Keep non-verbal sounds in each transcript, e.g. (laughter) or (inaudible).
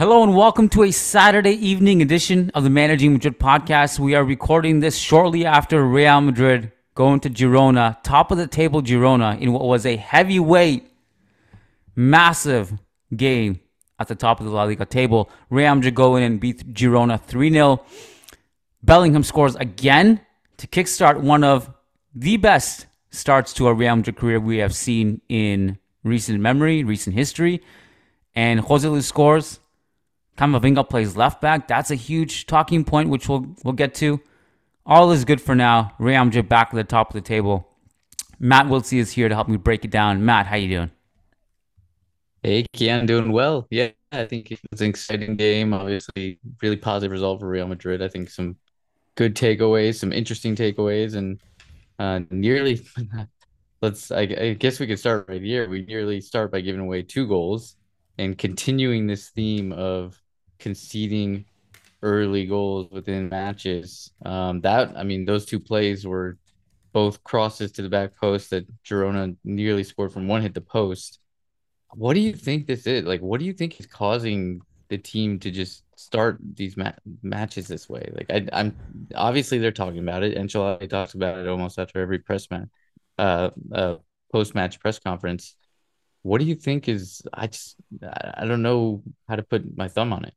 Hello and welcome to a Saturday evening edition of the Managing Madrid podcast. We are recording this shortly after Real Madrid going to Girona, top of the table Girona, in what was a heavyweight, massive game at the top of the La Liga table. Real Madrid go in and beat Girona 3 0. Bellingham scores again to kickstart one of the best starts to a Real Madrid career we have seen in recent memory, recent history. And Jose Luis scores. Camavinga plays left back. That's a huge talking point, which we'll we'll get to. All is good for now. Real Madrid back at the top of the table. Matt Wiltse is here to help me break it down. Matt, how you doing? Hey, Kiyan, doing well. Yeah, I think it was an exciting game. Obviously, really positive result for Real Madrid. I think some good takeaways, some interesting takeaways, and uh, nearly. (laughs) Let's. I, I guess we could start right here. We nearly start by giving away two goals and continuing this theme of conceding early goals within matches. Um, that I mean, those two plays were both crosses to the back post that Girona nearly scored from one hit the post. What do you think this is? Like, what do you think is causing the team to just start these ma- matches this way? Like, I, I'm obviously they're talking about it. Ancelotti talks about it almost after every press man, uh, uh, post match press conference. What do you think is? I just I don't know how to put my thumb on it.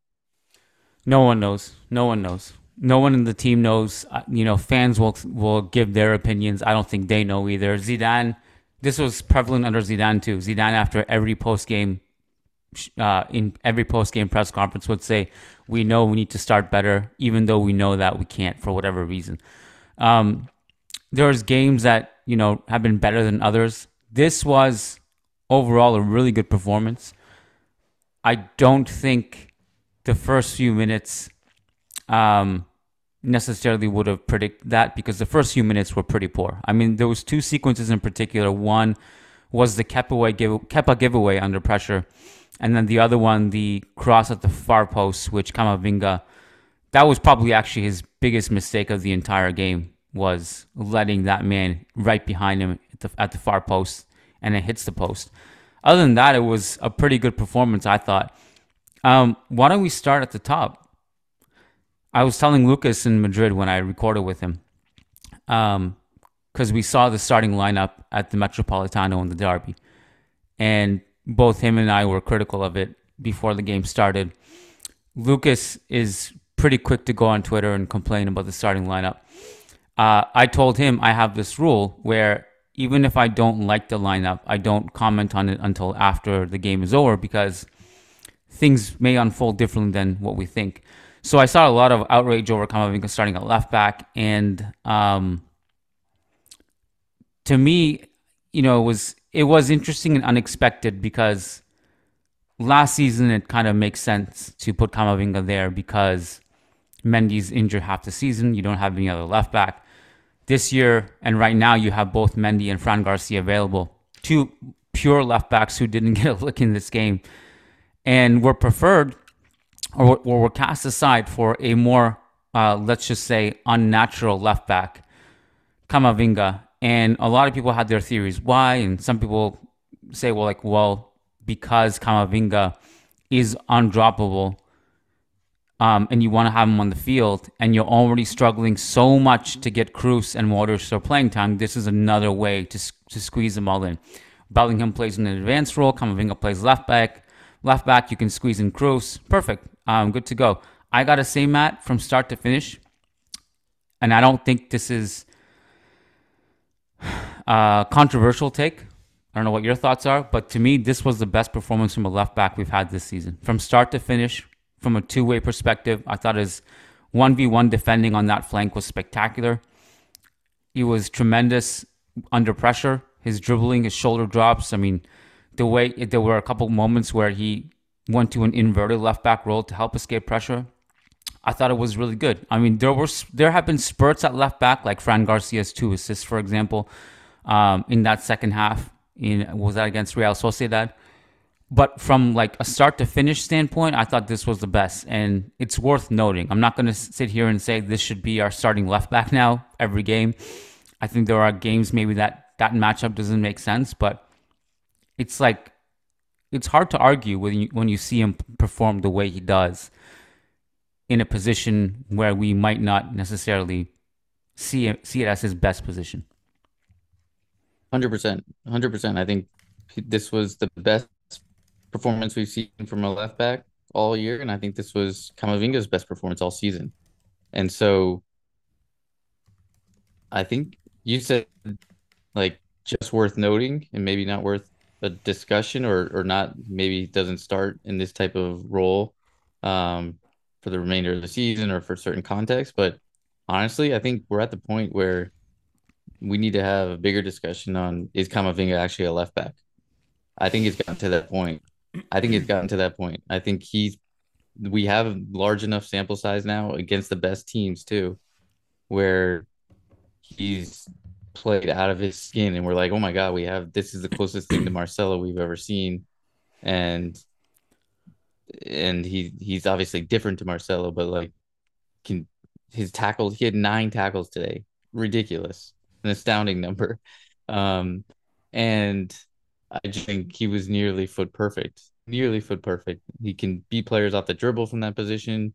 No one knows. No one knows. No one in the team knows. Uh, You know, fans will will give their opinions. I don't think they know either. Zidane, this was prevalent under Zidane too. Zidane, after every post game, uh, in every post game press conference, would say, "We know we need to start better, even though we know that we can't for whatever reason." Um, there's games that you know have been better than others. This was overall a really good performance. I don't think the first few minutes um, necessarily would have predicted that because the first few minutes were pretty poor. I mean, there was two sequences in particular. One was the Kepa, give, Kepa giveaway under pressure, and then the other one, the cross at the far post, which Camavinga, that was probably actually his biggest mistake of the entire game was letting that man right behind him at the, at the far post, and it hits the post. Other than that, it was a pretty good performance, I thought. Um, why don't we start at the top? I was telling Lucas in Madrid when I recorded with him, because we saw the starting lineup at the Metropolitano in the derby, and both him and I were critical of it before the game started. Lucas is pretty quick to go on Twitter and complain about the starting lineup. Uh, I told him I have this rule where even if I don't like the lineup, I don't comment on it until after the game is over because things may unfold differently than what we think. So I saw a lot of outrage over Camavinga starting at left back, and um, to me, you know, it was it was interesting and unexpected because last season it kind of makes sense to put Camavinga there because Mendy's injured half the season. You don't have any other left back this year, and right now you have both Mendy and Fran Garcia available. Two pure left backs who didn't (laughs) get a look in this game, and were preferred or, or were cast aside for a more, uh, let's just say, unnatural left back, Camavinga. And a lot of people had their theories why, and some people say, well, like, well, because Camavinga is undroppable um, and you want to have him on the field, and you're already struggling so much to get Kroos and Waters to playing time, this is another way to, to squeeze them all in. Bellingham plays in an advanced role, Camavinga plays left back. Left back, you can squeeze in Kroos. Perfect. Um, good to go. I got to say, Matt, from start to finish, and I don't think this is a (sighs) controversial take. I don't know what your thoughts are, but to me, this was the best performance from a left back we've had this season. From start to finish, from a two way perspective. I thought his 1v1 defending on that flank was spectacular. He was tremendous under pressure. His dribbling, his shoulder drops. I mean, the way there were a couple moments where he went to an inverted left back role to help escape pressure. I thought it was really good. I mean, there were there have been spurts at left back, like Fran Garcia's two assists, for example, um, in that second half. In was that against Real Sociedad? but from like a start to finish standpoint, I thought this was the best, and it's worth noting. I'm not going to sit here and say this should be our starting left back (laughs) now every game. I think there are games maybe that that matchup doesn't make sense, but it's like it's hard to argue when you when you see him perform the way he does in a position where we might not necessarily see it, see it as his best position. Hundred percent, hundred percent. I think this was the best performance we've seen from a left back all year, and I think this was Camavinga's best performance all season. And so I think you said like just worth noting and maybe not worth a discussion or or not maybe doesn't start in this type of role um, for the remainder of the season or for certain context. But honestly, I think we're at the point where we need to have a bigger discussion on is Camavinga actually a left back? I think it's gotten to that point. I think it's gotten to that point. I think he's we have large enough sample size now against the best teams too, where he's played out of his skin and we're like, oh my god, we have this is the closest thing to (clears throat) Marcelo we've ever seen. And and he he's obviously different to Marcelo, but like can his tackles he had nine tackles today. Ridiculous. An astounding number. Um and I just think he was nearly foot perfect. Nearly foot perfect. He can beat players off the dribble from that position.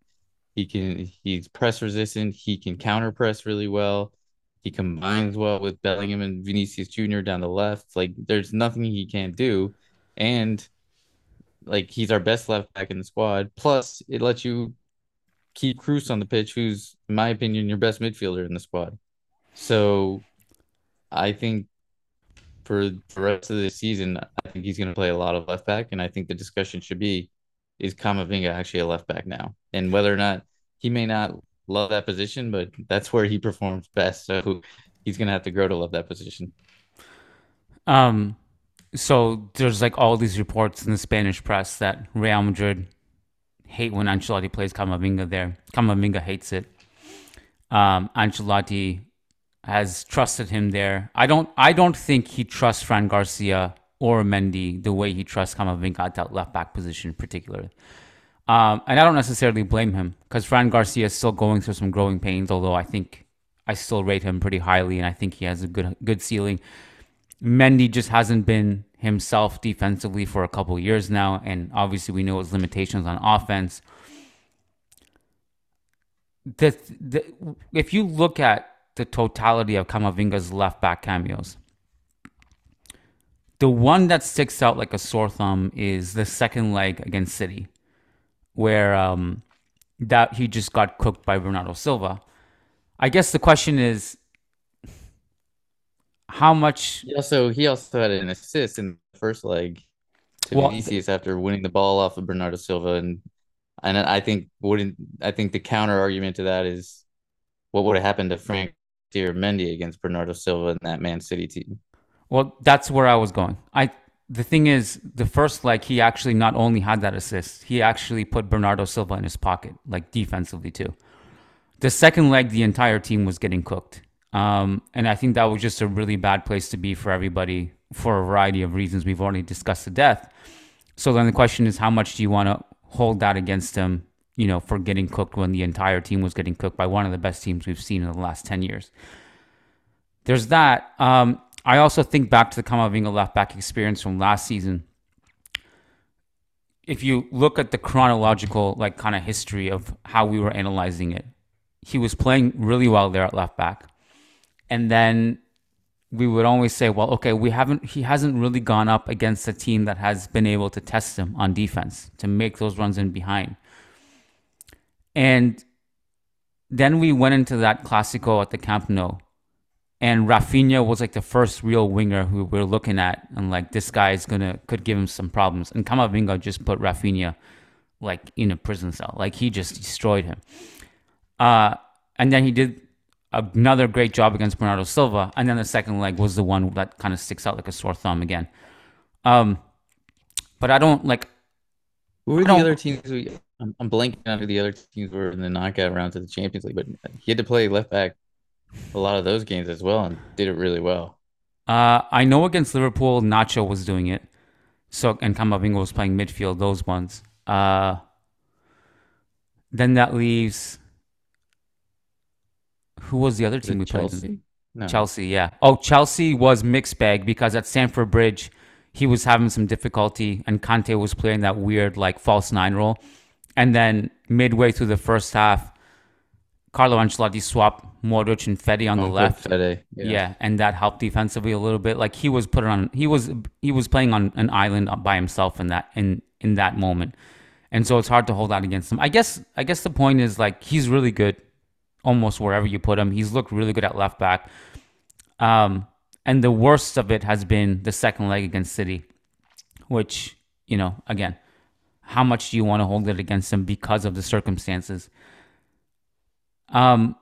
He can he's press resistant. He can counter press really well. He combines well with Bellingham and Vinicius Jr. down the left. Like there's nothing he can't do. And like he's our best left back in the squad. Plus, it lets you keep Kroos on the pitch, who's, in my opinion, your best midfielder in the squad. So I think for the rest of the season, I think he's going to play a lot of left back, and I think the discussion should be: is Camavinga actually a left back now? And whether or not he may not love that position, but that's where he performs best. So he's to have to grow to love that position. Um, so there's like all these reports in the Spanish press that Real Madrid hate when Ancelotti plays Camavinga there. Camavinga hates it. Um, Ancelotti has trusted him there. I don't I don't think he trusts Fran Garcia or Mendy the way he trusts Camavinga at that left back position particularly. Um, and I don't necessarily blame him because Fran Garcia is still going through some growing pains, although I think I still rate him pretty highly and I think he has a good good ceiling. Mendy just hasn't been himself defensively for a couple years now, and obviously we know his limitations on offense. The, the, if you look at the totality of Camavinga's left back cameos. The one that sticks out like a sore thumb is the second leg against City, where um, that he just got cooked by Bernardo Silva. I guess the question is, how much? He also he also had an assist in the first leg to well, Vinicius after winning the ball off of Bernardo Silva, and and I think wouldn't I think the counter argument to that is what would have happened to Frank Mendy against Bernardo Silva in that Man City team. Well, that's where I was going. I the thing is, the first leg he actually not only had that assist, he actually put Bernardo Silva in his pocket, like defensively too. The second leg, the entire team was getting cooked. Um, and I think that was just a really bad place to be for everybody for a variety of reasons we've already discussed to death. So then the question is, how much do you want to hold that against him, you know, for getting cooked when the entire team was getting cooked by one of the best teams we've seen in the last 10 years? There's that. Um, I also think back to the Camavinga left back experience from last season. If you look at the chronological, like, kind of history of how we were analyzing it, he was playing really well there at left back. And then we would always say, well, okay, we haven't, he hasn't really gone up against a team that has been able to test him on defense to make those runs in behind. And then we went into that Classico at the Camp Nou. And Rafinha was like the first real winger who we are looking at, and like this guy is gonna could give him some problems. And Camavinga just put Rafinha like in a prison cell, like he just destroyed him. Uh, and then he did another great job against Bernardo Silva, and then the second leg was the one that kind of sticks out like a sore thumb again. Um, but I don't like. Who were the other teams? We, I'm, I'm blanking on who the other teams were in the knockout rounds of the Champions League, but he had to play left back a lot of those games as well, and did it really well. Uh, I know against Liverpool, Nacho was doing it. So and Camavinga was playing midfield. Those ones. Uh, then that leaves who was the other team we Chelsea? played? No. Chelsea, yeah. Oh, Chelsea was mixed bag because at Stamford Bridge, he was having some difficulty, and Kante was playing that weird like false nine role. And then midway through the first half, Carlo Ancelotti swapped Modric and Fede on the Oh, left. Fede, yeah. yeah. and that helped defensively a little bit. Like he was put on, he was he was playing on an island by himself in that in in that moment, and so it's hard to hold out against him. I guess I guess the point is like he's really good almost wherever you put him. He's looked really good at left back. Um, and the worst of it has been the second leg against City, which, you know, again, how much do you want to hold it against him because of the circumstances? Um,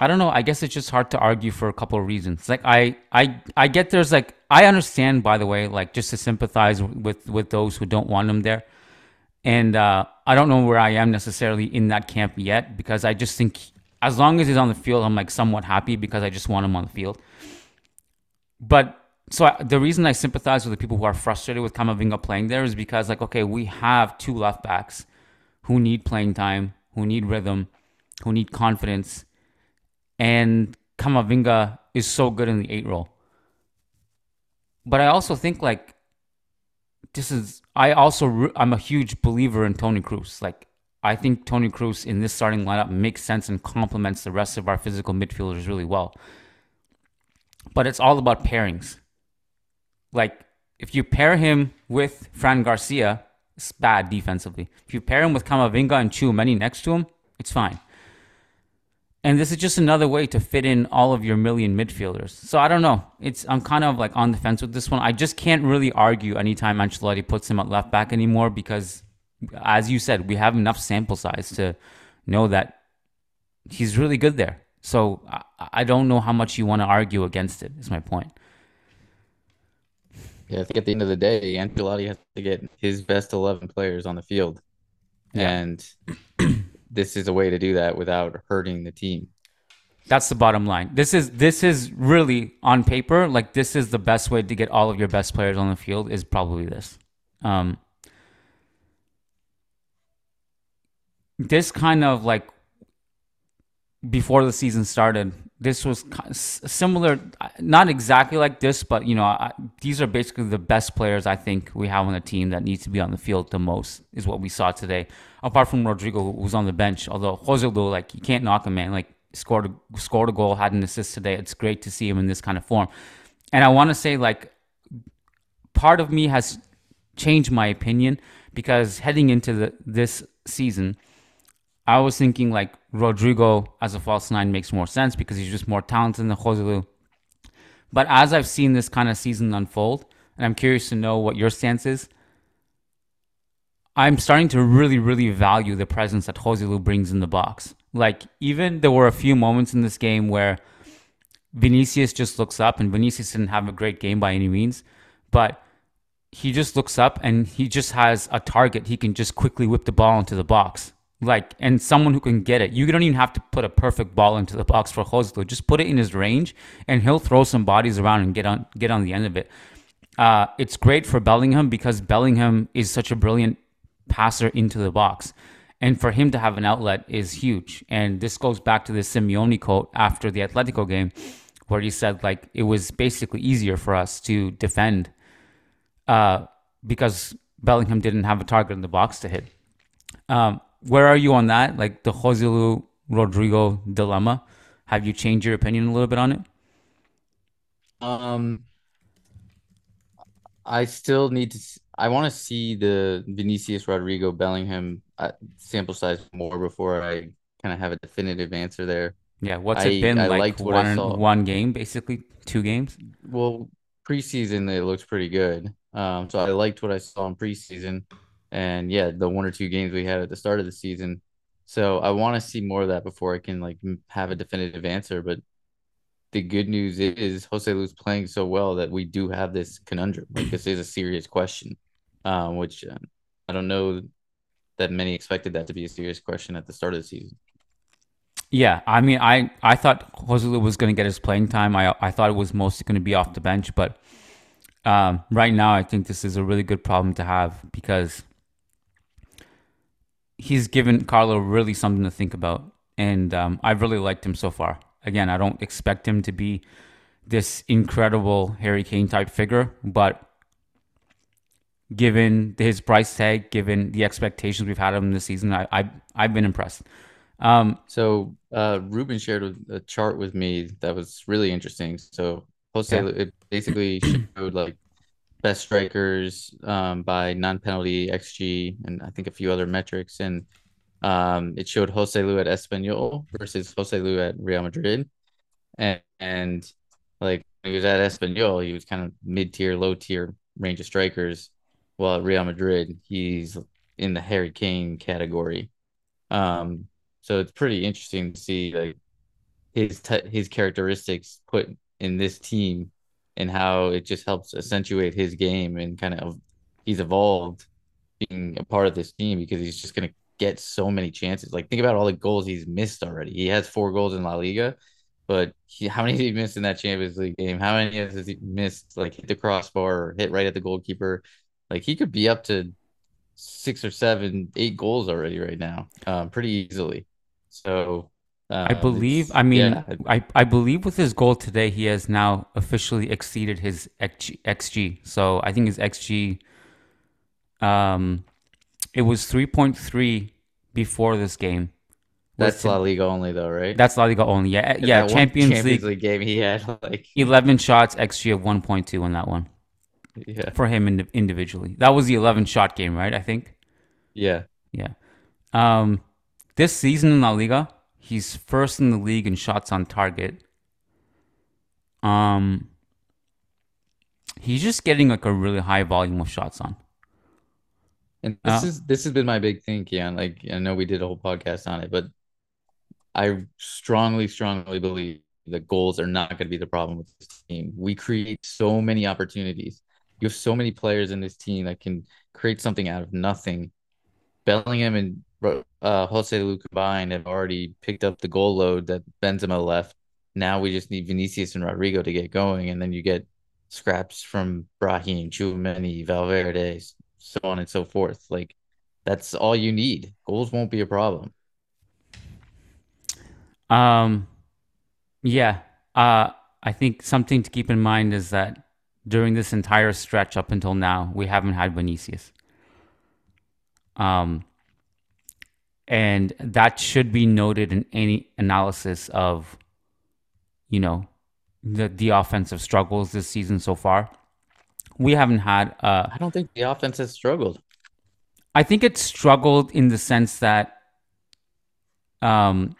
I don't know. I guess it's just hard to argue for a couple of reasons. Like I, I, I get there's like I understand. By the way, like just to sympathize with with those who don't want him there. And uh, I don't know where I am necessarily in that camp yet because I just think as long as he's on the field, I'm like somewhat happy because I just want him on the field. But so I, the reason I sympathize with the people who are frustrated with Camavinga playing there is because like okay, we have two left backs who need playing time, who need rhythm, who need confidence, and Camavinga is so good in the eight role. But I also think like this is I also I'm a huge believer in Toni Kroos. Like I think Toni Kroos in this starting lineup makes sense and complements the rest of our physical midfielders really well. But it's all about pairings. Like if you pair him with Fran Garcia, it's bad defensively. If you pair him with Camavinga and Tchouameni next to him, it's fine. And this is just another way to fit in all of your million midfielders. So I don't know. It's I'm kind of like on the fence with this one. I just can't really argue anytime Ancelotti puts him at left back anymore because, as you said, we have enough sample size to know that he's really good there. So I, I don't know how much you want to argue against it. Is my point. Yeah, I think at the end of the day, Ancelotti has to get his best eleven players on the field, Yeah. and (clears throat) this is a way to do that without hurting the team. That's the bottom line. This is this is really on paper like this is the best way to get all of your best players on the field is probably this. Um, this kind of like before the season started, this was similar, uh, not exactly like this, but you know, I, these are basically the best players I think we have on the team that needs to be on the field the most is what we saw today. Apart from Rodrygo, who was on the bench, although Joselu, like you can't knock him, man. Like scored a, scored a goal, had an assist today. It's great to see him in this kind of form. And I want to say, like, part of me has changed my opinion because heading into the, this season, I was thinking like Rodrygo as a false nine makes more sense because he's just more talented than Joselu. But as I've seen this kind of season unfold, and I'm curious to know what your stance is, I'm starting to really, really value the presence that Joselu brings in the box. Like, even there were a few moments in this game where Vinicius just looks up, and Vinicius didn't have a great game by any means, but he just looks up and he just has a target. He can just quickly whip the ball into the box. Like and someone who can get it. You don't even have to put a perfect ball into the box for Joselu. Just put it in his range, and he'll throw some bodies around and get on get on the end of it. Uh, it's great for Bellingham because Bellingham is such a brilliant passer into the box. And for him to have an outlet is huge. And this goes back to the Simeone quote after the Atletico game, where he said, like, it was basically easier for us to defend uh, because Bellingham didn't have a target in the box to hit. Um, where are you on that? Like the Joselu Rodrygo dilemma? Have you changed your opinion a little bit on it? Um, I still need to. I want to see the Vinicius Rodrygo Bellingham uh, sample size more before I kind of have a definitive answer there. Yeah, what's it been I like? One one game, basically two games. Well, preseason it looks pretty good. Um, so I liked what I saw in preseason, and yeah, the one or two games we had at the start of the season. So I want to see more of that before I can like have a definitive answer. But the good news is Joselu's playing so well that we do have this conundrum. Like this is a serious question, um, which uh, I don't know that many expected that to be a serious question at the start of the season. Yeah, I mean, I I thought Joselu was going to get his playing time. I I thought it was mostly going to be off the bench, but um, right now I think this is a really good problem to have because he's given Carlo really something to think about, and um, I've really liked him so far. Again, I don't expect him to be this incredible Harry Kane type figure, but given his price tag, given the expectations we've had of him this season, I, I I've been impressed. Um, so uh, Ruben shared a chart with me that was really interesting. So Jose, yeah. it basically showed like best strikers um, by non-penalty xG and I think a few other metrics, and um, it showed Joselu at Espanyol versus Joselu at Real Madrid, and, and like he was at Espanyol, he was kind of mid-tier, low-tier range of strikers, while at Real Madrid, he's in the Harry Kane category. Um, so it's pretty interesting to see like his t- his characteristics put in this team and how it just helps accentuate his game and kind of he's evolved being a part of this team because he's just going to get so many chances. Like think about all the goals he's missed already. He has four goals in La Liga, but he, (laughs) how many did he miss in that Champions League game? How many has he missed? Like hit the crossbar or hit right at the goalkeeper. Like he could be up to six or seven, eight goals already right now, um, pretty easily. So um, I believe. I mean, yeah. I I believe with his goal today, he has now officially exceeded his xG. So I think his xG. Um, it was three point three before this game. That's La Liga only, though, right? That's La Liga only. Yeah, yeah. Champions, Champions League, League, game, he had like eleven shots, xG of one point two on that one. Yeah, for him individually, that was the eleven shot game, right? I think. Yeah. Yeah. Um, this season in La Liga, he's first in the league in shots on target. Um, he's just getting like a really high volume of shots on. And this uh, is this has been my big thing, Kiyan. Like I know we did a whole podcast on it, but I strongly, strongly believe that goals are not going to be the problem with this team. We create so many opportunities. You have so many players in this team that can create something out of nothing. Bellingham and uh, Joselu combined have already picked up the goal load that Benzema left. Now we just need Vinicius and Rodrygo to get going, and then you get scraps from Brahim, Tchouameni, Valverde, so on and so forth. Like that's all you need. Goals won't be a problem. Um, yeah. Uh, I think something to keep in mind is that during this entire stretch up until now, we haven't had Vinicius. Um, and that should be noted in any analysis of you know the the offensive struggles this season so far. We haven't had uh i don't think the offense has struggled. I think it struggled in the sense that um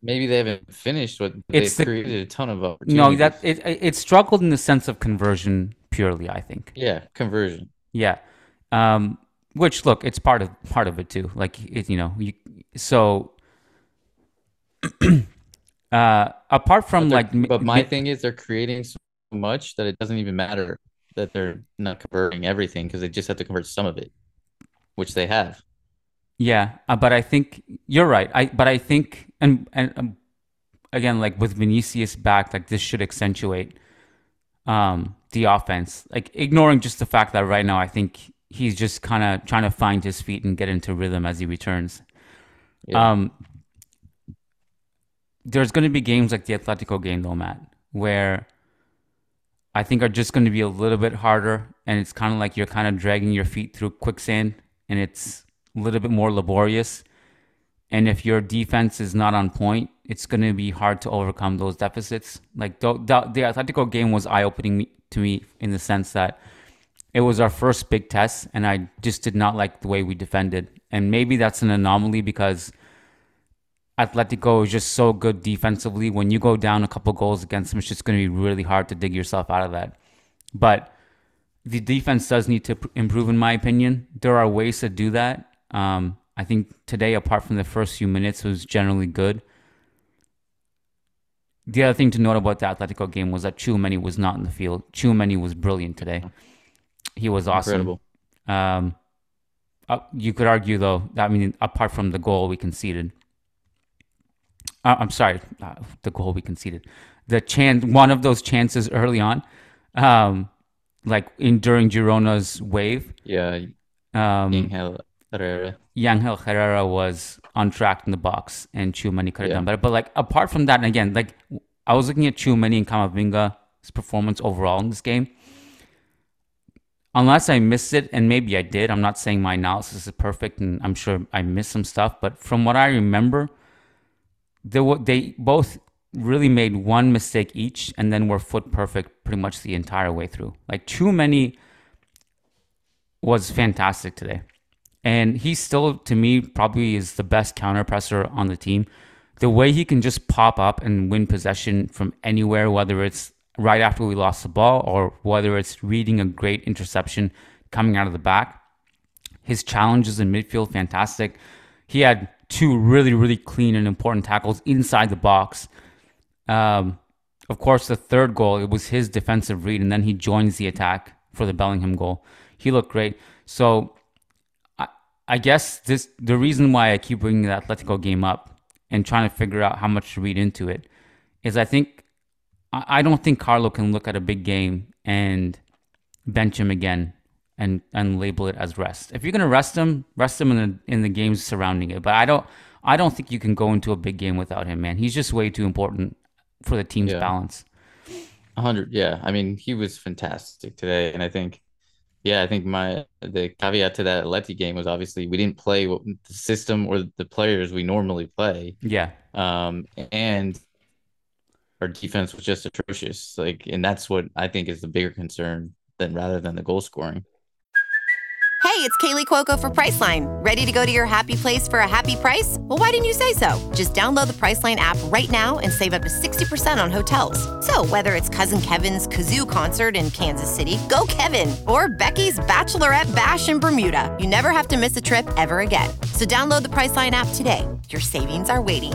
maybe they haven't finished what it's they've the, created a ton of opportunities. no that it it struggled in the sense of conversion purely i think. Yeah conversion. Yeah. Um which look, it's part of part of it too. Like it, you know, you, so (clears throat) uh, apart from but like, but my thing is they're creating so much that it doesn't even matter that they're not converting everything because they just have to convert some of it, which they have. Yeah, uh, but I think you're right. I but I think and and um, again, like with Vinicius back, like this should accentuate um the offense. Like ignoring just the fact that right now I think he's just kind of trying to find his feet and get into rhythm as he returns. Yeah. Um, there's going to be games like the Atletico game though, Matt, where I think are just going to be a little bit harder, and it's kind of like you're kind of dragging your feet through quicksand, and it's a little bit more laborious. And if your defense is not on point, it's going to be hard to overcome those deficits. Like the, the, the Atletico game was eye opening to me in the sense that it was our first big test, and I just did not like the way we defended. And maybe that's an anomaly because Atletico is just so good defensively. When you go down a couple goals against them, it's just going to be really hard to dig yourself out of that. But the defense does need to improve, in my opinion. There are ways to do that. Um, I think today, apart from the first few minutes, was generally good. The other thing to note about the Atletico game was that Tchouameni was not in the field. Tchouameni was brilliant today. He was awesome. Incredible. Um, uh, you could argue, though, I mean, apart from the goal we conceded, uh, I'm sorry, uh, the goal we conceded, the chance, one of those chances early on, um, like in during Girona's wave, Yeah, um, Angel Herrera. Yangel Herrera was on track in the box and Tchouameni could have Yeah. done better. But like apart from that, and again, like I was looking at Tchouameni and Camavinga's performance overall in this game. Unless I missed it, and maybe I did, I'm not saying my analysis is perfect, and I'm sure I missed some stuff. But from what I remember, they were, they both really made one mistake each, and then were foot perfect pretty much the entire way through. Like Tchouameni was fantastic today. And he still, to me, probably is the best counter presser on the team. The way he can just pop up and win possession from anywhere, whether it's right after we lost the ball or whether it's reading a great interception coming out of the back. His challenges in midfield, fantastic. He had two really, really clean and important tackles inside the box. Um, of course, the third goal, it was his defensive read, and then he joins the attack for the Bellingham goal. He looked great. So I, I guess this the reason why I keep bringing the Atletico game up and trying to figure out how much to read into it is I think I, don't think Carlo can look at a big game and bench him again and and label it as rest. If you're gonna rest him, rest him in the in the games surrounding it. But I don't I don't think you can go into a big game without him, man. He's just way too important for the team's Yeah. balance. Hundred, yeah. I mean, he was fantastic today, and I think, yeah, I think my the caveat to that Leti game was obviously we didn't play what the system or the players we normally play, Yeah. um, and our defense was just atrocious. Like, and that's what I think is the bigger concern than rather than the goal scoring. Hey, it's Kaley Cuoco for Priceline. Ready to go to your happy place for a happy price? Well, why didn't you say so? Just download the Priceline app right now and save up to 60% on hotels. So, whether it's Cousin Kevin's Kazoo concert in Kansas City, go Kevin, or Becky's Bachelorette Bash in Bermuda, you never have to miss a trip ever again. So, download the Priceline app today. Your savings are waiting.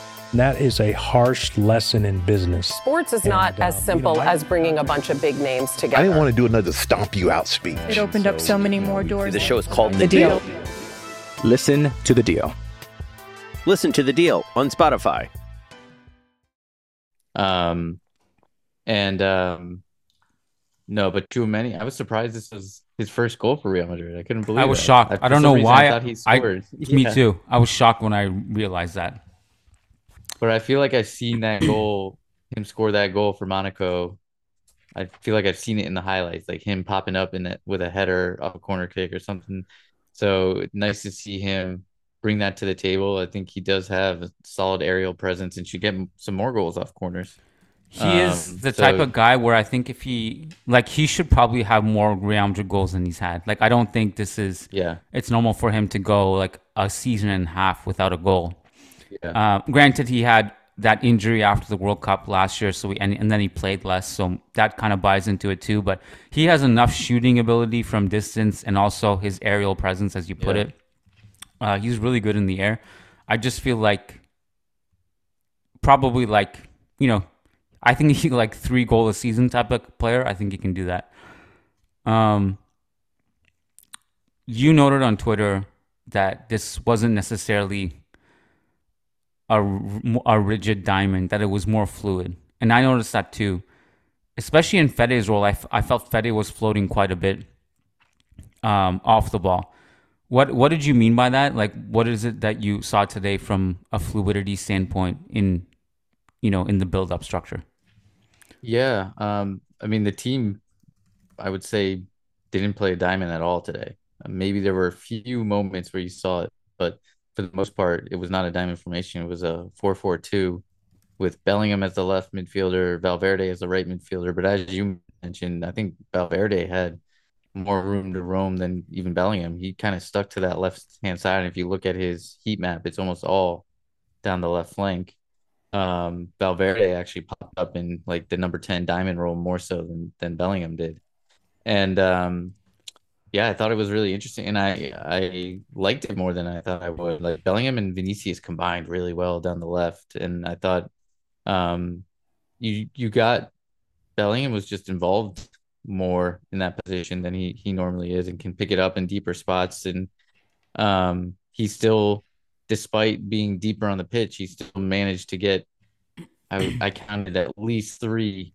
And that is a harsh lesson in business. Sports is not And, uh, as you simple know, I- as bringing a bunch of big names together. I didn't want to do another stomp you out speech. It opened up so many more doors. The show is called The Deal. Listen to The Deal. Listen to the deal on Spotify. Um, and um, no, but Tchouameni. I was surprised this was his first goal for Real Madrid. I couldn't believe. It. I was it. shocked. for I don't know why. I thought he I- scored. Me (laughs) too. I was shocked when I realized that. But I feel like I've seen that (clears throat) goal, him score that goal for Monaco. I feel like I've seen it in the highlights, like him popping up in it with a header off a corner kick or something. So nice to see him bring that to the table. I think he does have a solid aerial presence and should get some more goals off corners. He is Um, the so- type of guy where I think if he like he should probably have more Real Madrid goals than he's had. Like I don't think this is Yeah. it's normal for him to go like a season and a half without a goal. Yeah. Uh, granted, he had that injury after the World Cup last year, so we, and and then he played less, so that kind of buys into it too. But he has enough shooting ability from distance and also his aerial presence, as you put Yeah. it. Uh, he's really good in the air. I just feel like probably like you know, I think he like three goal a season type of player. I think he can do that. Um, you noted on Twitter that this wasn't necessarily a, a rigid diamond, that it was more fluid. And I noticed that too. Especially in Fede's role, I, f- I felt Fede was floating quite a bit um, off the ball. What what did you mean by that? Like, what is it that you saw today from a fluidity standpoint in, you know, in the build up structure? Yeah, um, I mean the team, I would say, didn't play a diamond at all today. Maybe there were a few moments where you saw it, but for the most part, it was not a diamond formation. It was a four-four-two with Bellingham as the left midfielder, Valverde as the right midfielder. But as you mentioned, I think Valverde had more room to roam than even Bellingham. He kind of stuck to that left-hand side. And if you look at his heat map, it's almost all down the left flank um Valverde actually popped up in like the number 10 diamond role more so than than Bellingham did. And um yeah, I thought it was really interesting and I I liked it more than I thought I would. Like Bellingham and Vinicius combined really well down the left and I thought um you you got Bellingham was just involved more in that position than he he normally is and can pick it up in deeper spots and um he still despite being deeper on the pitch, he still managed to get I I counted at least three,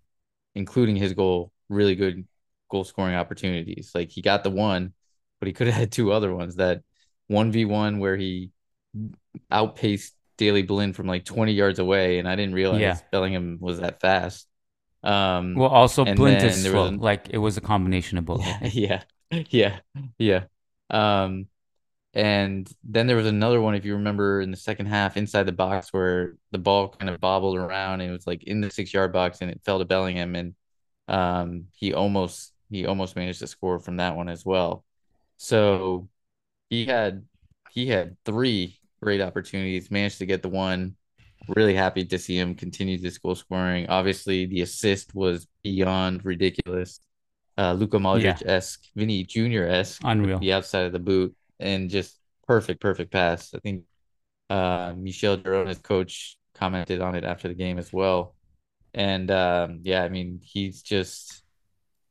including his goal, really good goal scoring opportunities. Like he got the one, but he could have had two other ones. That one v one where he outpaced Daley Blind from like 20 yards away, and I didn't realize Yeah. Bellingham was that fast. Um Well, also Blind is slow. an- Like it was a combination of both. Think. (laughs) yeah, yeah, yeah. Um, and then there was another one, if you remember, in the second half inside the box where the ball kind of bobbled around and it was like in the six yard box and it fell to Bellingham and um he almost he almost managed to score from that one as well. So he had he had three great opportunities, managed to get the one. Really happy to see him continue this goal scoring. Obviously, the assist was beyond ridiculous. Uh, Luka Modric esque, Vinny Jr. esque, Unreal. the outside of the boot, and just perfect, perfect pass. I think uh, Michel Girona's coach commented on it after the game as well. And um, yeah, I mean, he's just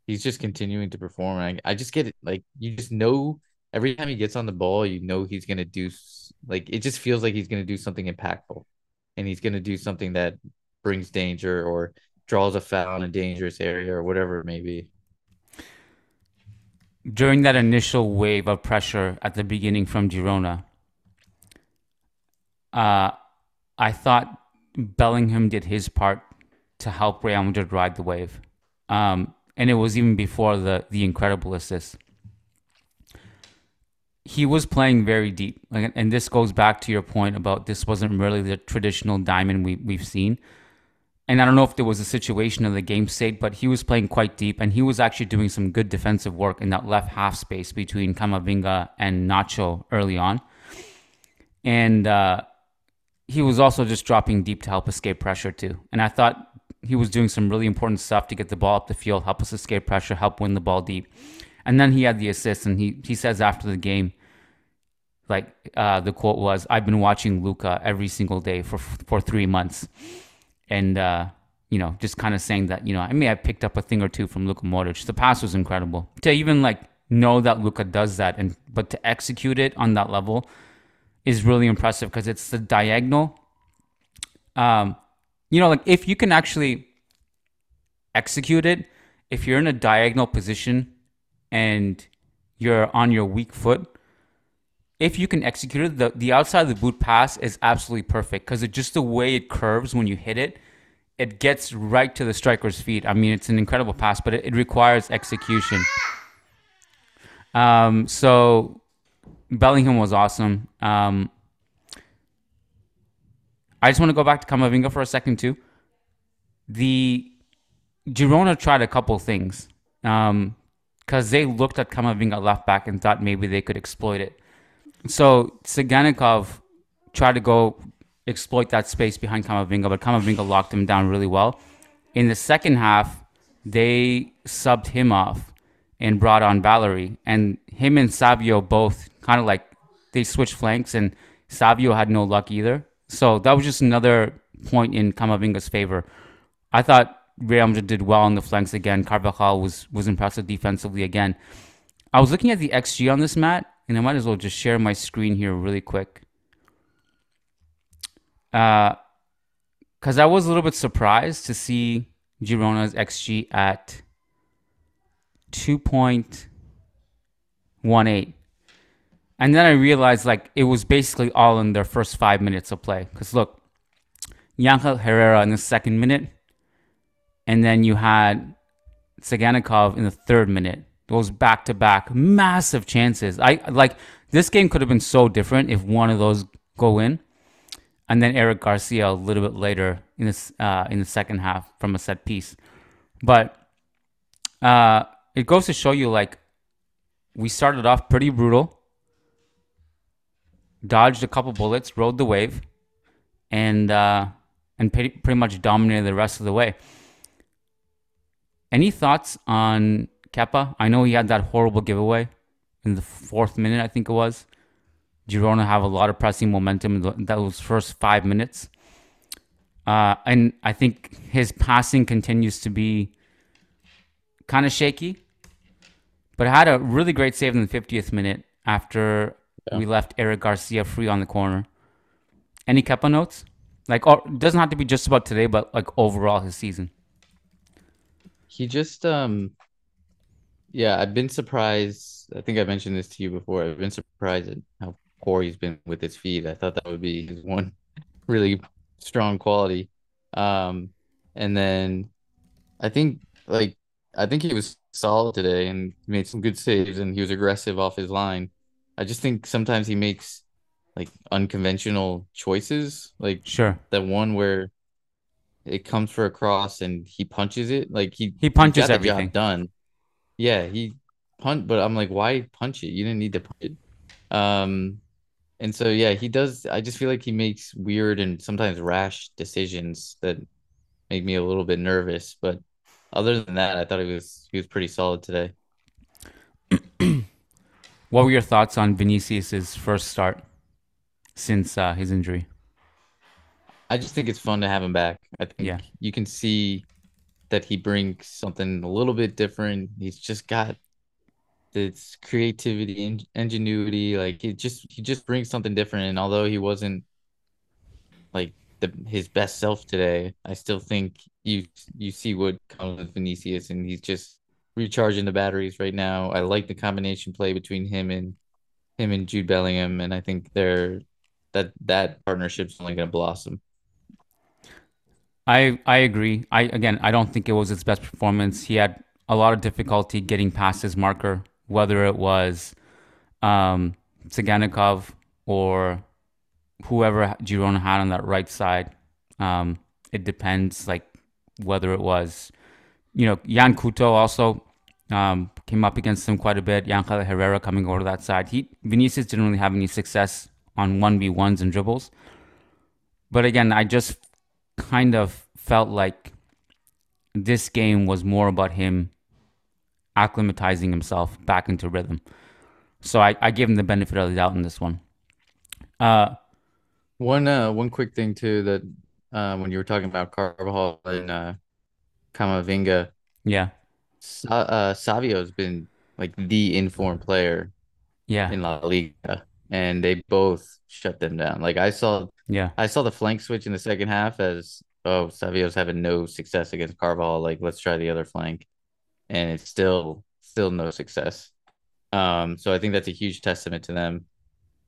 he's just continuing to perform. I, I just get it, like you just know every time he gets on the ball, you know he's gonna do like it just feels like he's gonna do something impactful, and he's gonna do something that brings danger or draws a foul in a dangerous area or whatever it may be. during that initial wave of pressure at the beginning from Girona, uh, I thought Bellingham did his part to help Real Madrid ride the wave. Um, and it was even before the, the incredible assist. He was playing very deep. And this goes back to your point about this wasn't really the traditional diamond we, we've seen. And I don't know if there was a situation of the game state, but he was playing quite deep and he was actually doing some good defensive work in that left half space between Camavinga and Nacho early on. And uh, he was also just dropping deep to help escape pressure too. And I thought he was doing some really important stuff to get the ball up the field, help us escape pressure, help win the ball deep. And then he had the assist, and he he says after the game, like uh, the quote was, "I've been watching Luka every single day for for three months," and uh, you know, just kind of saying that you know, I may have picked up a thing or two from Luka Modric. The pass was incredible. To even like know that Luka does that, and but to execute it on that level is really impressive because it's the diagonal. Um, you know, like if you can actually execute it, if you're in a diagonal position and you're on your weak foot, if you can execute it, the, the outside of the boot pass is absolutely perfect because just the way it curves when you hit it, it gets right to the striker's feet. I mean, it's an incredible pass, but it, it requires execution. Um, so Bellingham was awesome. Um, I just want to go back to Camavinga for a second too. The Girona tried a couple things um, because they looked at Camavinga left back and thought maybe they could exploit it. So Tsygankov tried to go exploit that space behind Camavinga, but Camavinga locked him down really well. In the second half, they subbed him off and brought on Valery, and him and Savio both kind of like they switched flanks, and Savio had no luck either. So that was just another point in Camavinga's favor. I thought Real Madrid did well on the flanks again. Carvajal was was impressive defensively again. I was looking at the XG on this, Matt, and I might as well just share my screen here really quick. Because uh, I was a little bit surprised to see Girona's XG at 2.18. And then I realized like it was basically all in their first five minutes of play. Because look, Yangel Herrera in the second minute, and then you had Tsygankov in the third minute. Those back to back massive chances. I like this game could have been so different if one of those go in, and then Eric Garcia a little bit later in this uh, in the second half from a set piece. But uh, it goes to show you like we started off pretty brutal, dodged a couple bullets, rode the wave, and uh, and pretty, pretty much dominated the rest of the way. Any thoughts on Kepa? I know he had that horrible giveaway in the fourth minute, I think it was. Girona have a lot of pressing momentum in those first five minutes. Uh, and I think his passing continues to be kind of shaky, but had a really great save in the 50th minute after yeah. we left Eric Garcia free on the corner. Any Kepa notes? Like, or doesn't have to be just about today, but like overall his season. He just, um, yeah, I've been surprised. I think I mentioned this to you before. I've been surprised at how poor he's been with his feet. I thought that would be his one (laughs) really strong quality. Um, and then I think like I think he was solid today and made some good saves and he was aggressive off his line. I just think sometimes he makes like unconventional choices. Like sure that one where it comes for a cross and he punches it. Like he he punches everything done. Yeah, he punt, but I'm like, why punch it? You didn't need to punch it. Um, and so yeah, he does. I just feel like he makes weird and sometimes rash decisions that make me a little bit nervous. But other than that, I thought he was he was pretty solid today. What were your thoughts on Vinicius's first start since uh, his injury? I just think it's fun to have him back. I think yeah. you can see that he brings something a little bit different. He's just got this creativity and ingenuity. Like he just he just brings something different. And although he wasn't like the his best self today, I still think you you see what comes with Vinicius, and he's just recharging the batteries right now. I like the combination play between him and him and Jude Bellingham, and I think they're that that partnership's only going to blossom. I I agree. I again, I don't think it was his best performance. He had a lot of difficulty getting past his marker whether it was um, or whoever Girona had on that right side. Um, it depends, like whether it was, you know, Yan Couto also um, came up against him quite a bit. Yangel Herrera coming over to that side. He Vinicius didn't really have any success on one v ones and dribbles. But again, I just kind of felt like this game was more about him acclimatizing himself back into rhythm. So I, I gave him the benefit of the doubt in this one. Uh, one uh, one quick thing too that uh, when you were talking about Carvajal and Camavinga, yeah, Sa- uh, Savio's been like the informed player, yeah, in La Liga, and they both shut them down. Like I saw, yeah, I saw the flank switch in the second half as oh Savio's having no success against Carvajal. Like let's try the other flank, and it's still still no success. Um, so I think that's a huge testament to them,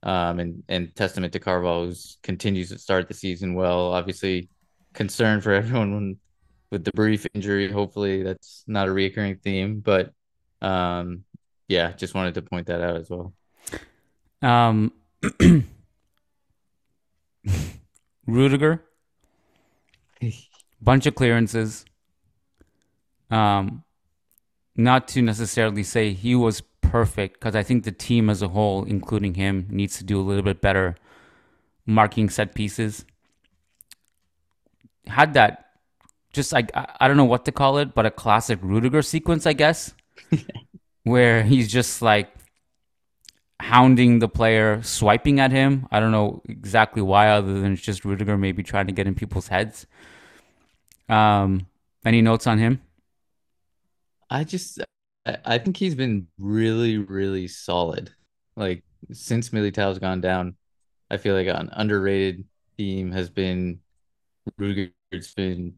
um, and and testament to Carvajal, who continues to start the season well. Obviously, concern for (laughs) everyone with the brief injury. Hopefully, that's not a reoccurring theme, but um, yeah, just wanted to point that out as well. Um, (clears throat) Rudiger, (laughs) bunch of clearances. Um, not to necessarily say he was perfect, because I think the team as a whole, including him, needs to do a little bit better marking set pieces. had that just like I, I don't know what to call it, but a classic Rudiger sequence, I guess, (laughs) where he's just like hounding the player, swiping at him. I don't know exactly why, other than it's just Rudiger maybe trying to get in people's heads. Um, any notes on him? I just I think he's been really, really solid. Like since Militao's gone down, I feel like an underrated theme has been Rudiger's been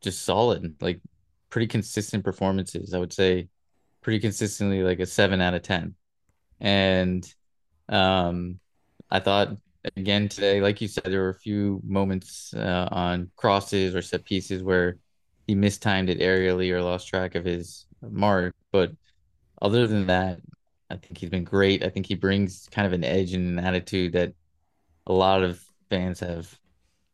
just solid, like pretty consistent performances. I would say pretty consistently like a seven out of ten. And um I thought again today, like you said, there were a few moments uh, on crosses or set pieces where he mistimed it aerially or lost track of his mark. But other than that, I think he's been great. I think he brings kind of an edge and an attitude that a lot of fans have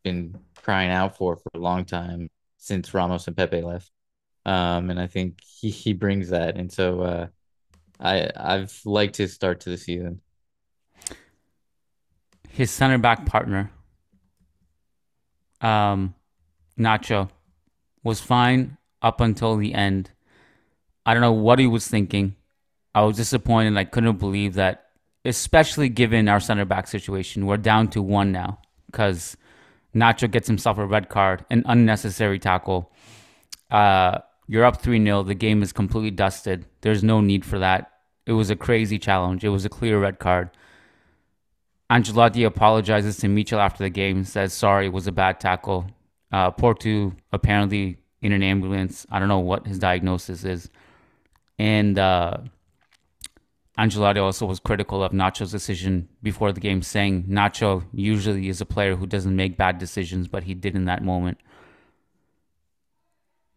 been crying out for for a long time since Ramos and Pepe left. Um, and I think he, he brings that. And so uh, I I've liked his start to the season. His center back partner, um, Nacho, was fine up until the end. I don't know what he was thinking. I was disappointed. I couldn't believe that, especially given our center back situation. We're down to one now because Nacho gets himself a red card, an unnecessary tackle. Uh, you're up 3 0. The game is completely dusted. There's no need for that. It was a crazy challenge. It was a clear red card. Ancelotti apologizes to Míchel after the game, says sorry, it was a bad tackle. Uh, Portu apparently in an ambulance. I don't know what his diagnosis is. And uh, Ancelotti also was critical of Nacho's decision before the game, saying Nacho usually is a player who doesn't make bad decisions, but he did in that moment.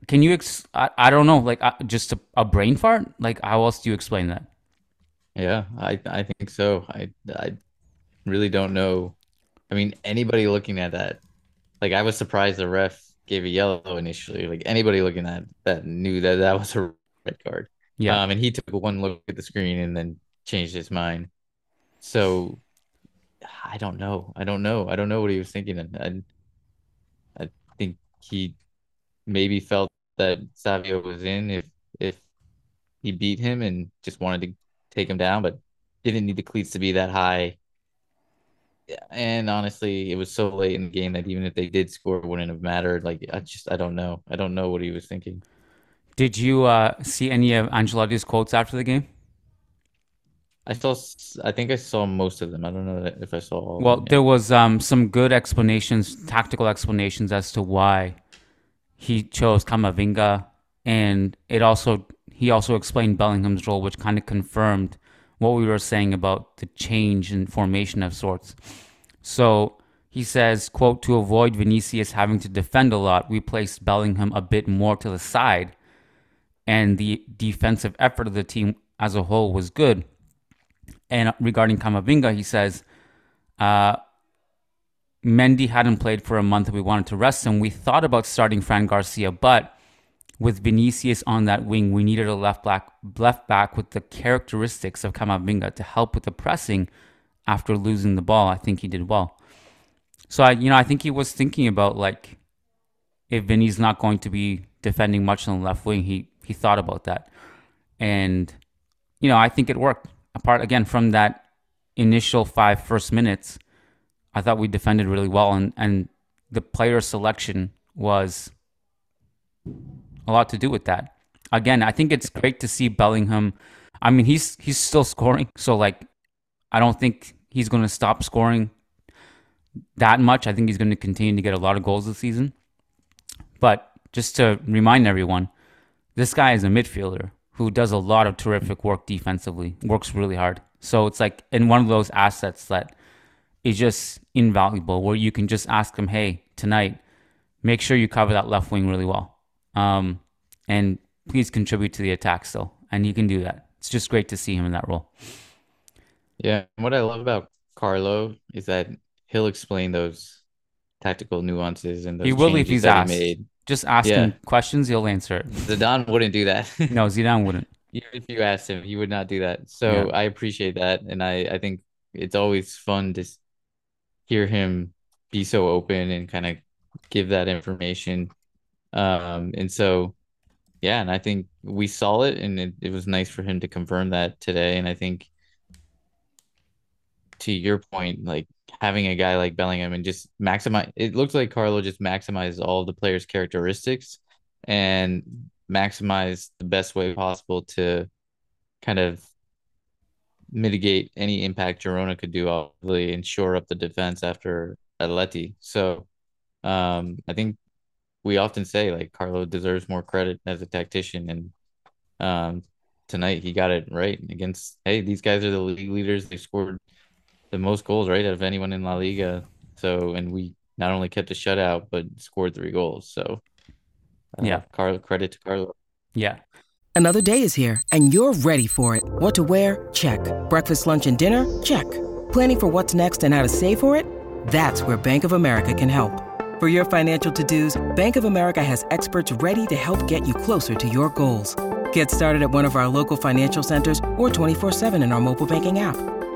Can you? Ex- I, I don't know, like uh, just a, a brain fart. Like how else do you explain that? Yeah, I I think so. I I really don't know. I mean, anybody looking at that, like I was surprised the ref gave a yellow initially. Like anybody looking at that knew that that was a red card. Yeah. Um, and he took one look at the screen and then changed his mind. So I don't know. I don't know. I don't know what he was thinking. I, I think he maybe felt that Savio was in if if he beat him and just wanted to take him down, but didn't need the cleats to be that high. And honestly, it was so late in the game that even if they did score, it wouldn't have mattered. Like I just I don't know. I don't know what he was thinking. Did you uh, see any of Ancelotti's quotes after the game? I saw. I think I saw most of them. I don't know if I saw all. Well, there was um, some good explanations, tactical explanations as to why he chose Camavinga, and it also he also explained Bellingham's role, which kind of confirmed what we were saying about the change in formation of sorts. So he says, quote, to avoid Vinicius having to defend a lot, we placed Bellingham a bit more to the side, and the defensive effort of the team as a whole was good. And regarding Camavinga, he says, uh, Mendy hadn't played for a month. We wanted to rest him. We thought about starting Fran Garcia, but with Vinicius on that wing, we needed a left back, left back with the characteristics of Camavinga to help with the pressing after losing the ball. I think he did well. So I, you know, I think he was thinking about like if Vinny's not going to be defending much on the left wing, he he thought about that, and you know, I think it worked. Apart again from that initial five first minutes, I thought we defended really well, and and the player selection was a lot to do with that. Again, I think it's great to see Bellingham. I mean, he's he's still scoring, so like, I don't think he's going to stop scoring that much. I think he's going to continue to get a lot of goals this season. But just to remind everyone, this guy is a midfielder who does a lot of terrific work defensively, works really hard. So it's like in one of those assets that is just invaluable, where you can just ask him, "Hey, tonight, make sure you cover that left wing really well." Um, and please contribute to the attack still. And he can do that. It's just great to see him in that role. Yeah. And what I love about Carlo is that he'll explain those tactical nuances and those he will if he's asked. He made. Just ask yeah. him questions, he'll answer it. Zidane wouldn't do that. (laughs) no, Zidane wouldn't. Even if you asked him, he would not do that. So. I appreciate that. And I, I think it's always fun to hear him be so open and kind of give that information. Um, and so, yeah, and I think we saw it, and it, it was nice for him to confirm that today. And I think, to your point, like having a guy like Bellingham and just maximize, it looks like Carlo just maximizes all the players' characteristics and maximize the best way possible to kind of mitigate any impact Girona could do, obviously, and shore up the defense after Atleti. So um, I think we often say like Carlo deserves more credit as a tactician, and um, tonight he got it right against. Hey, these guys are the league leaders. They scored the most goals, right, out of anyone in La Liga. So, and we not only kept a shutout but scored three goals. So, uh, yeah, Carlo, credit to Carlo. Yeah. Another day is here, and you're ready for it. What to wear? Check. Breakfast, lunch, and dinner? Check. Planning for what's next and how to save for it? That's where Bank of America can help. For your financial to-dos, Bank of America has experts ready to help get you closer to your goals. Get started at one of our local financial centers or 24-7 in our mobile banking app.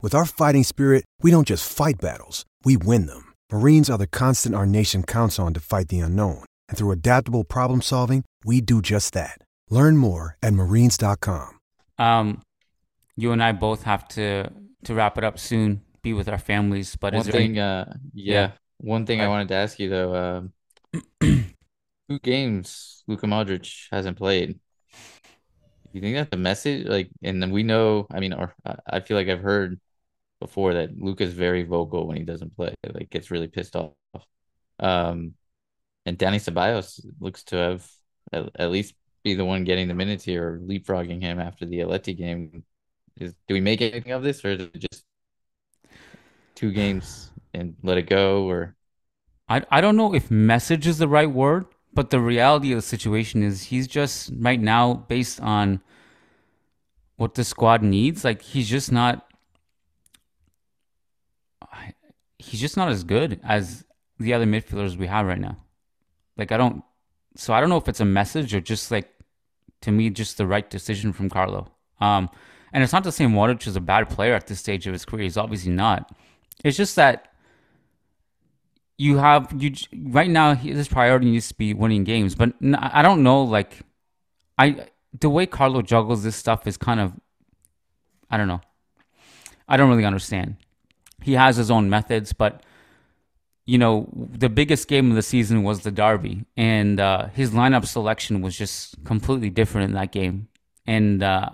With our fighting spirit, we don't just fight battles, we win them. Marines are the constant our nation counts on to fight the unknown. And through adaptable problem solving, we do just that. Learn more at marines.com. Um, you and I both have to to wrap it up soon, be with our families. But one is thing, any- uh, yeah, Yeah. one thing I Right. wanted to ask you though, um, (clears throat) two games Luka Modric hasn't played. You think that's a message? Like, and then we know, I mean, or I- I feel like I've heard before that Luka's very vocal when he doesn't play, like gets really pissed off. Um, and Danny Ceballos looks to have at, at least be the one getting the minutes here, or leapfrogging him after the Atleti game. Is do we make anything of this, or is it just two games and let it go? Or I I don't know if message is the right word, but the reality of the situation is he's just right now based on what the squad needs. Like he's just not. He's just not as good as the other midfielders we have right now. Like I don't. So I don't know if it's a message or just like, to me, just the right decision from Carlo. Um, and it's not to say Modric is a bad player at this stage of his career. He's obviously not. It's just that you have you right now his priority needs to be winning games but I don't know like i the way carlo juggles this stuff is kind of i don't know i don't really understand he has his own methods but you know the biggest game of the season was the derby and uh, his lineup selection was just completely different in that game and uh,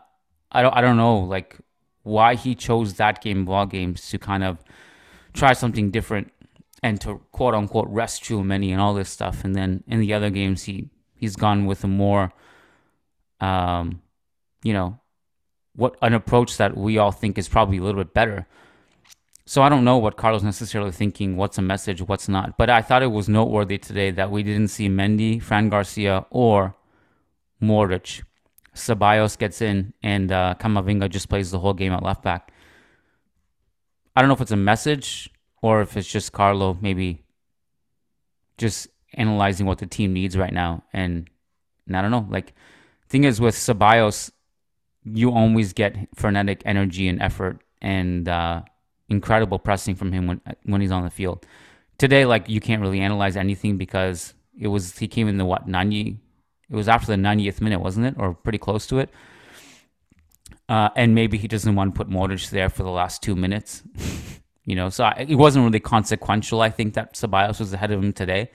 i don't i don't know like why he chose that game ball games to kind of try something different and to quote unquote rest too many and all this stuff. And then in the other games, he he's gone with a more, um, you know, what an approach that we all think is probably a little bit better. So I don't know what Carlos necessarily thinking. What's a message? What's not? But I thought it was noteworthy today that we didn't see Mendy, Fran Garcia, or Modric. Ceballos gets in, and uh, Camavinga just plays the whole game at left back. I don't know if it's a message or if it's just Carlo maybe just analyzing what the team needs right now. And, and I don't know. Like, thing is with Ceballos, you always get frenetic energy and effort and uh, incredible pressing from him when when he's on the field. Today, like you can't really analyze anything because it was he came in the what ninety. It was after the 90th minute, wasn't it, or pretty close to it? Uh, and maybe he doesn't want to put Modric there for the last two minutes. (laughs) you know, so I, it wasn't really consequential. I think that Ceballos was ahead of him today,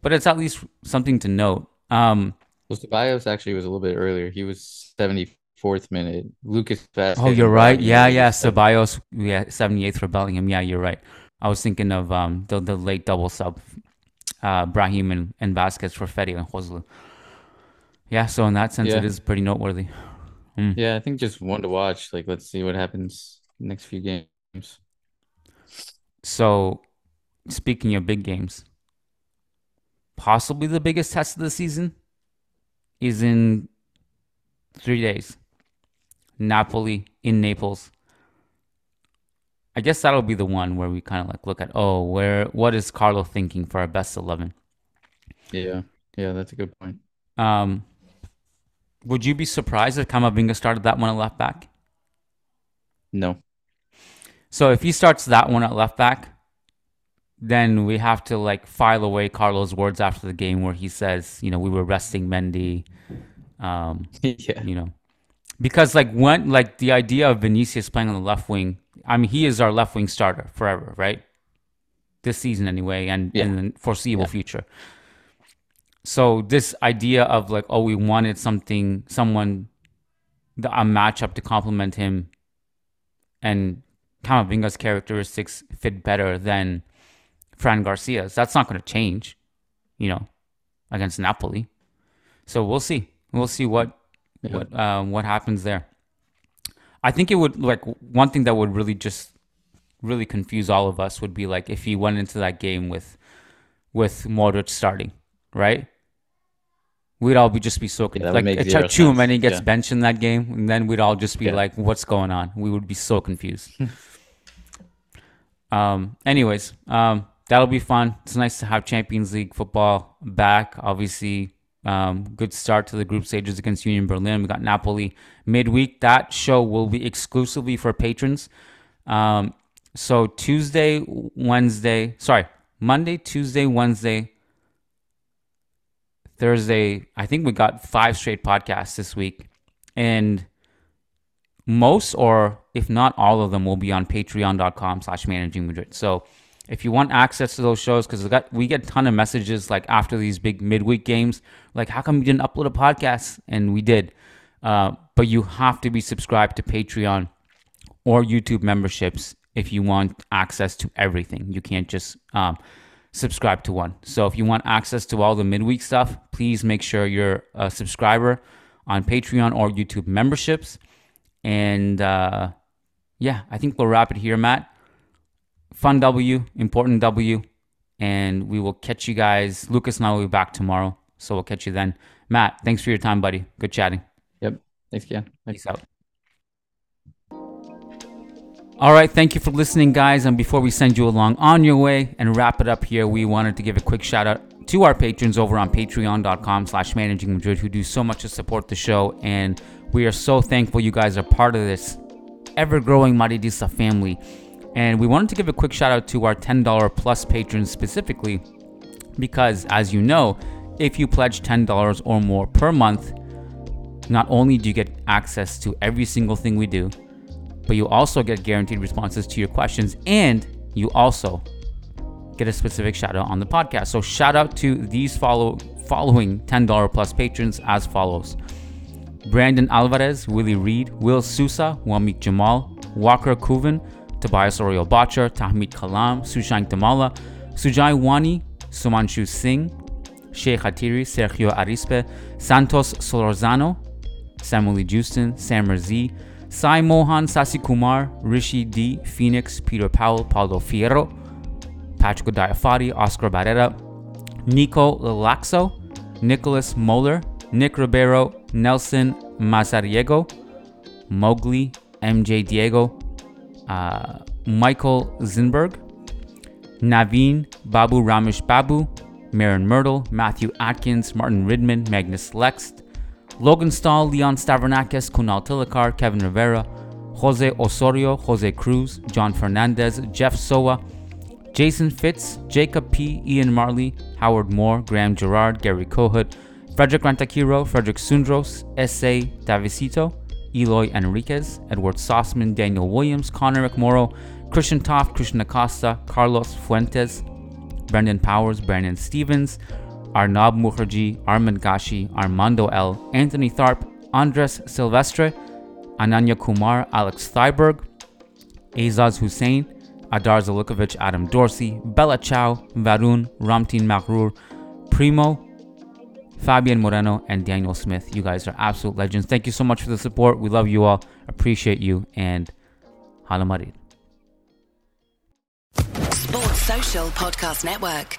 but it's at least something to note. Um, well, Ceballos actually was a little bit earlier. He was 74th minute. Lucas Vázquez. oh, you're right. Yeah, yeah. 70. Ceballos, yeah, 78th for Bellingham. Yeah, you're right. I was thinking of um, the the late double sub, uh, Brahim and, and Vázquez for Fede and Joselu. Yeah, so in that sense, Yeah. it is pretty noteworthy. Mm. Yeah, I think just one to watch. Like, let's see what happens next few games. So, speaking of big games, possibly the biggest test of the season is in three days. Napoli in Naples. I guess that'll be the one where we kind of like look at oh where what is Carlo thinking for our best eleven? Yeah, yeah, that's a good point. Um, would you be surprised if Camavinga started that one at left back? No. So if he starts that one at left back, then we have to like file away Carlo's words after the game where he says, you know, we were resting Mendy. Um, (laughs) yeah. You know, because like when like the idea of Vinicius playing on the left wing, I mean, he is our left wing starter forever, right? This season anyway, and Yeah. in the foreseeable Yeah. future. So this idea of like, oh, we wanted something, someone, the, a matchup to complement him, and Camavinga's characteristics fit better than Fran Garcia's. That's not going to change, you know, against Napoli. So we'll see. We'll see what Yeah. what um, what happens there. I think it would like one thing that would really just really confuse all of us would be like if he went into that game with with Modric starting, right? We'd all be just be so confused. would like zero Tchouameni sense. gets Yeah. benched in that game, and then we'd all just be Yeah. like, "What's going on?" We would be so confused. (laughs) um. Anyways, um, that'll be fun. It's nice to have Champions League football back. Obviously, um, good start to the group stages against Union Berlin. We got Napoli midweek. That show will be exclusively for patrons. Um, so Tuesday, Wednesday, sorry, Monday, Tuesday, Wednesday, Thursday. I think we got five straight podcasts this week, and most or if not all of them will be on patreon.com slash managing madrid so if you want access to those shows because we get a ton of messages like after these big midweek games like how come you didn't upload a podcast? And we did. Uh, but you have to be subscribed to patreon or youtube memberships if you want access to everything. You can't just um, subscribe to one. So if you want access to all the midweek stuff please make sure you're a subscriber on patreon or youtube memberships. And uh, yeah, I think we'll wrap it here, Matt. Fun W, important W. And we will catch you guys. Lucas and I will be back tomorrow. So we'll catch you then. Matt, thanks for your time, buddy. Good chatting. Yep. Thanks, Ken. Peace out. All right, thank you for listening, guys. And before we send you along on your way and wrap it up here, we wanted to give a quick shout out to our patrons over on patreon.com slash managing madrid who do so much to support the show. And we are so thankful you guys are part of this ever-growing Madridista family. And we wanted to give a quick shout out to our $10 plus patrons specifically because, as you know, if you pledge $10 or more per month, not only do you get access to every single thing we do, but you also get guaranteed responses to your questions and you also get a specific shout out on the podcast. So shout out to these follow following $10 plus patrons as follows. Brandon Alvarez, Willie Reed, Will Sousa, Wamik Jamal, Walker Kuvan, Tobias Oriol Botcher, Tahmid Kalam, Sushank Damala, Sujai Wani, Sumanshu Singh, Sheikh Hatiri, Sergio Arispe, Santos Solorzano, Samuel Justin, Sam Razi, Sai Mohan, Sasi Kumar, Rishi D, Phoenix, Peter Powell, Paulo Fierro, Patrick Diafati, Oscar Barrera, Nico Laxo, Nicholas Moeller, Nick Ribeiro, Nelson Mazariego, Mowgli, MJ Diego, uh, Michael Zinberg, Naveen, Babu Ramesh Babu, Marin Myrtle, Matthew Atkins, Martin Ridman, Magnus Lext, Logan Stahl, Leon Stavronakis, Kunal Tilakar, Kevin Rivera, Jose Osorio, Jose Cruz, John Fernandez, Jeff Soa, Jason Fitz, Jacob P., Ian Marley, Howard Moore, Graham Gerard, Gary Kohut, Frederick Rantakiro, Frederick Sundros, S.A. Davisito, Eloy Enriquez, Edward Sossman, Daniel Williams, Connor McMorrow, Christian Toft, Christian Acosta, Carlos Fuentes, Brendan Powers, Brandon Stevens, Arnab Mukherjee, Armand Gashi, Armando L., Anthony Tharp, Andres Silvestre, Ananya Kumar, Alex Thyberg, Azaz Hussein, Adar Zalukovic, Adam Dorsey, Bella Chow, Varun, Ramtin Makrur, Primo, Fabian Moreno, and Daniel Smith. You guys are absolute legends. Thank you so much for the support. We love you all. Appreciate you. And Hala Madrid. Sports Social Podcast Network.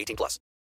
18 plus.